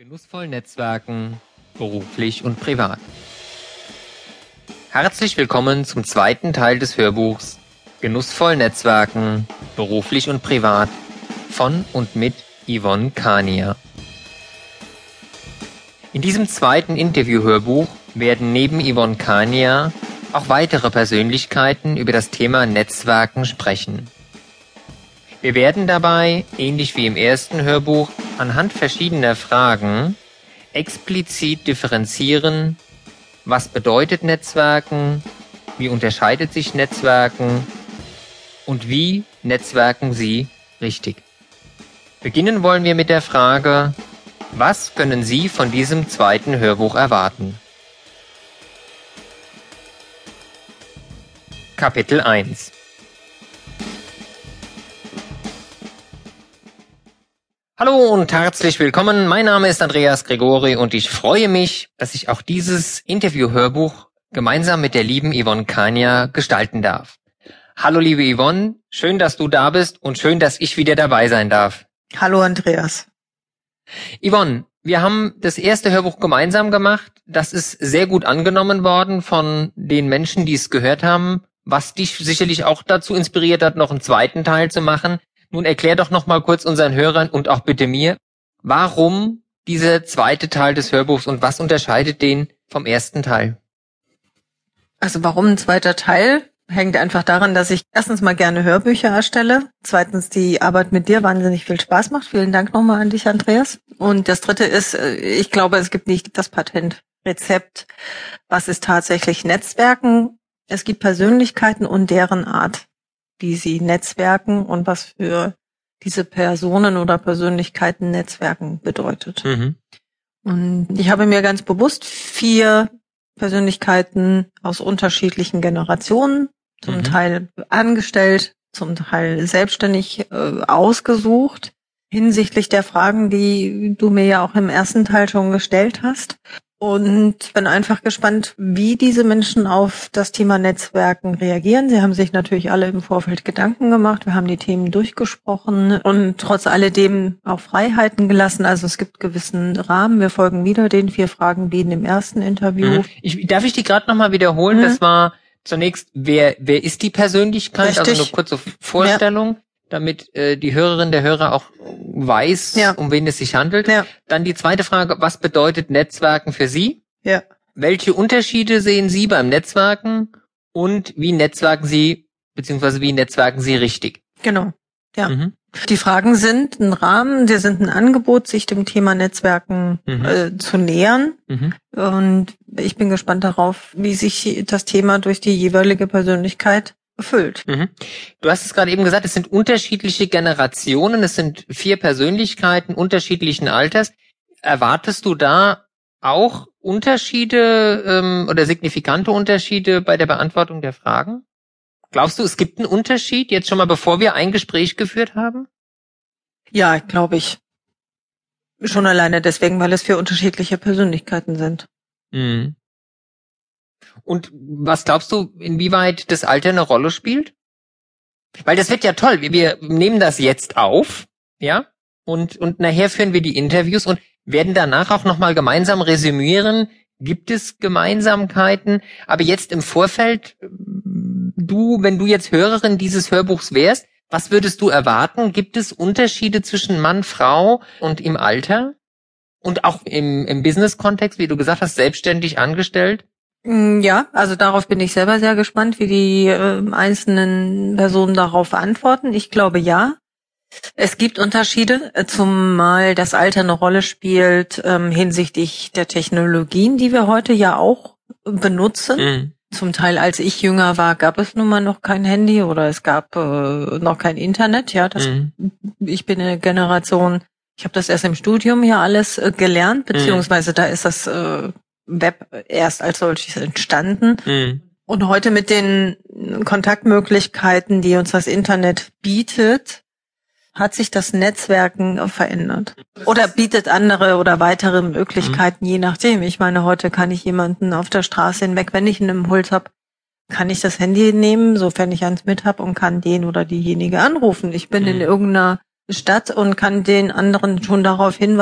Genussvoll Netzwerken, beruflich und privat. Herzlich willkommen zum zweiten Teil des Hörbuchs Genussvoll Netzwerken, beruflich und privat von und mit Yvonne Kania. In diesem zweiten Interviewhörbuch werden neben Yvonne Kania auch weitere Persönlichkeiten über das Thema Netzwerken sprechen. Wir werden dabei, ähnlich wie im ersten Hörbuch, anhand verschiedener Fragen explizit differenzieren, was bedeutet Netzwerken, wie unterscheidet sich Netzwerken und wie netzwerken Sie richtig. Beginnen wollen wir mit der Frage, was können Sie von diesem zweiten Hörbuch erwarten? Kapitel 1 Hallo und herzlich willkommen. Mein Name ist Andreas Gregori und ich freue mich, dass ich auch dieses Interview-Hörbuch gemeinsam mit der lieben Yvonne Kania gestalten darf. Hallo liebe Yvonne, schön, dass du da bist und schön, dass ich wieder dabei sein darf. Hallo Andreas. Yvonne, wir haben das erste Hörbuch gemeinsam gemacht. Das ist sehr gut angenommen worden von den Menschen, die es gehört haben, was dich sicherlich auch dazu inspiriert hat, noch einen zweiten Teil zu machen. Nun erklär doch noch mal kurz unseren Hörern und auch bitte mir, warum dieser zweite Teil des Hörbuchs und was unterscheidet den vom ersten Teil? Also warum ein zweiter Teil? Hängt einfach daran, dass ich erstens mal gerne Hörbücher erstelle, zweitens die Arbeit mit dir wahnsinnig viel Spaß macht. Vielen Dank nochmal an dich, Andreas. Und das dritte ist, äh, ich glaube, es gibt nicht das Patentrezept. Was ist tatsächlich Netzwerken? Es gibt Persönlichkeiten und deren Art wie sie netzwerken und was für diese Personen oder Persönlichkeiten Netzwerken bedeutet. Mhm. Und ich habe mir ganz bewusst vier Persönlichkeiten aus unterschiedlichen Generationen, zum mhm. Teil angestellt, zum Teil selbstständig äh, ausgesucht, hinsichtlich der Fragen, die du mir ja auch im ersten Teil schon gestellt hast und bin einfach gespannt, wie diese Menschen auf das Thema Netzwerken reagieren. Sie haben sich natürlich alle im Vorfeld Gedanken gemacht. Wir haben die Themen durchgesprochen und trotz alledem auch Freiheiten gelassen. Also es gibt gewissen Rahmen. Wir folgen wieder den vier Fragen wie in dem ersten Interview. Mhm. Ich, darf ich die gerade nochmal wiederholen? Mhm. Das war zunächst, wer, wer ist die Persönlichkeit? Also Richtig. Also eine kurze Vorstellung. Ja damit äh, die Hörerin der Hörer auch weiß, ja. um wen es sich handelt. Ja. Dann die zweite Frage, was bedeutet Netzwerken für Sie? Ja. Welche Unterschiede sehen Sie beim Netzwerken und wie netzwerken Sie, beziehungsweise wie netzwerken Sie richtig? Genau. Ja. Mhm. Die Fragen sind ein Rahmen, die sind ein Angebot, sich dem Thema Netzwerken mhm. äh, zu nähern. Mhm. Und ich bin gespannt darauf, wie sich das Thema durch die jeweilige Persönlichkeit erfüllt. Mhm. Du hast es gerade eben gesagt, es sind unterschiedliche Generationen, es sind vier Persönlichkeiten unterschiedlichen Alters. Erwartest du da auch Unterschiede ähm, oder signifikante Unterschiede bei der Beantwortung der Fragen? Glaubst du, es gibt einen Unterschied jetzt schon mal, bevor wir ein Gespräch geführt haben? Ja, glaube ich. Schon alleine deswegen, weil es vier unterschiedliche Persönlichkeiten sind. Mhm. Und was glaubst du, inwieweit das Alter eine Rolle spielt? Weil das wird ja toll. Wir, wir nehmen das jetzt auf, ja, und, und nachher führen wir die Interviews und werden danach auch nochmal gemeinsam resümieren. Gibt es Gemeinsamkeiten? Aber jetzt im Vorfeld, du, wenn du jetzt Hörerin dieses Hörbuchs wärst, was würdest du erwarten? Gibt es Unterschiede zwischen Mann, Frau und im Alter? Und auch im, im Business-Kontext, wie du gesagt hast, selbstständig angestellt? Mm, ja, also darauf bin ich selber sehr gespannt, wie die äh, einzelnen Personen darauf antworten. Ich glaube ja. Es gibt Unterschiede, äh, zumal das Alter eine Rolle spielt ähm, hinsichtlich der Technologien, die wir heute ja auch benutzen. Mhm. Zum Teil, als ich jünger war, gab es nun mal noch kein Handy oder es gab äh, noch kein Internet. Ja, das, mhm. ich bin eine Generation. Ich habe das erst im Studium hier alles äh, gelernt, mhm. beziehungsweise da ist das äh, Web erst als solches entstanden. Mhm. Und heute mit den Kontaktmöglichkeiten, die uns das Internet bietet, hat sich das Netzwerken verändert. Oder bietet andere oder weitere Möglichkeiten, mhm. je nachdem. Ich meine, heute kann ich jemanden auf der Straße hinweg, wenn ich einen Impuls habe, kann ich das Handy nehmen, sofern ich eins mit habe und kann den oder diejenige anrufen. Ich bin mhm. in irgendeiner Stadt und kann den anderen schon darauf hinweisen,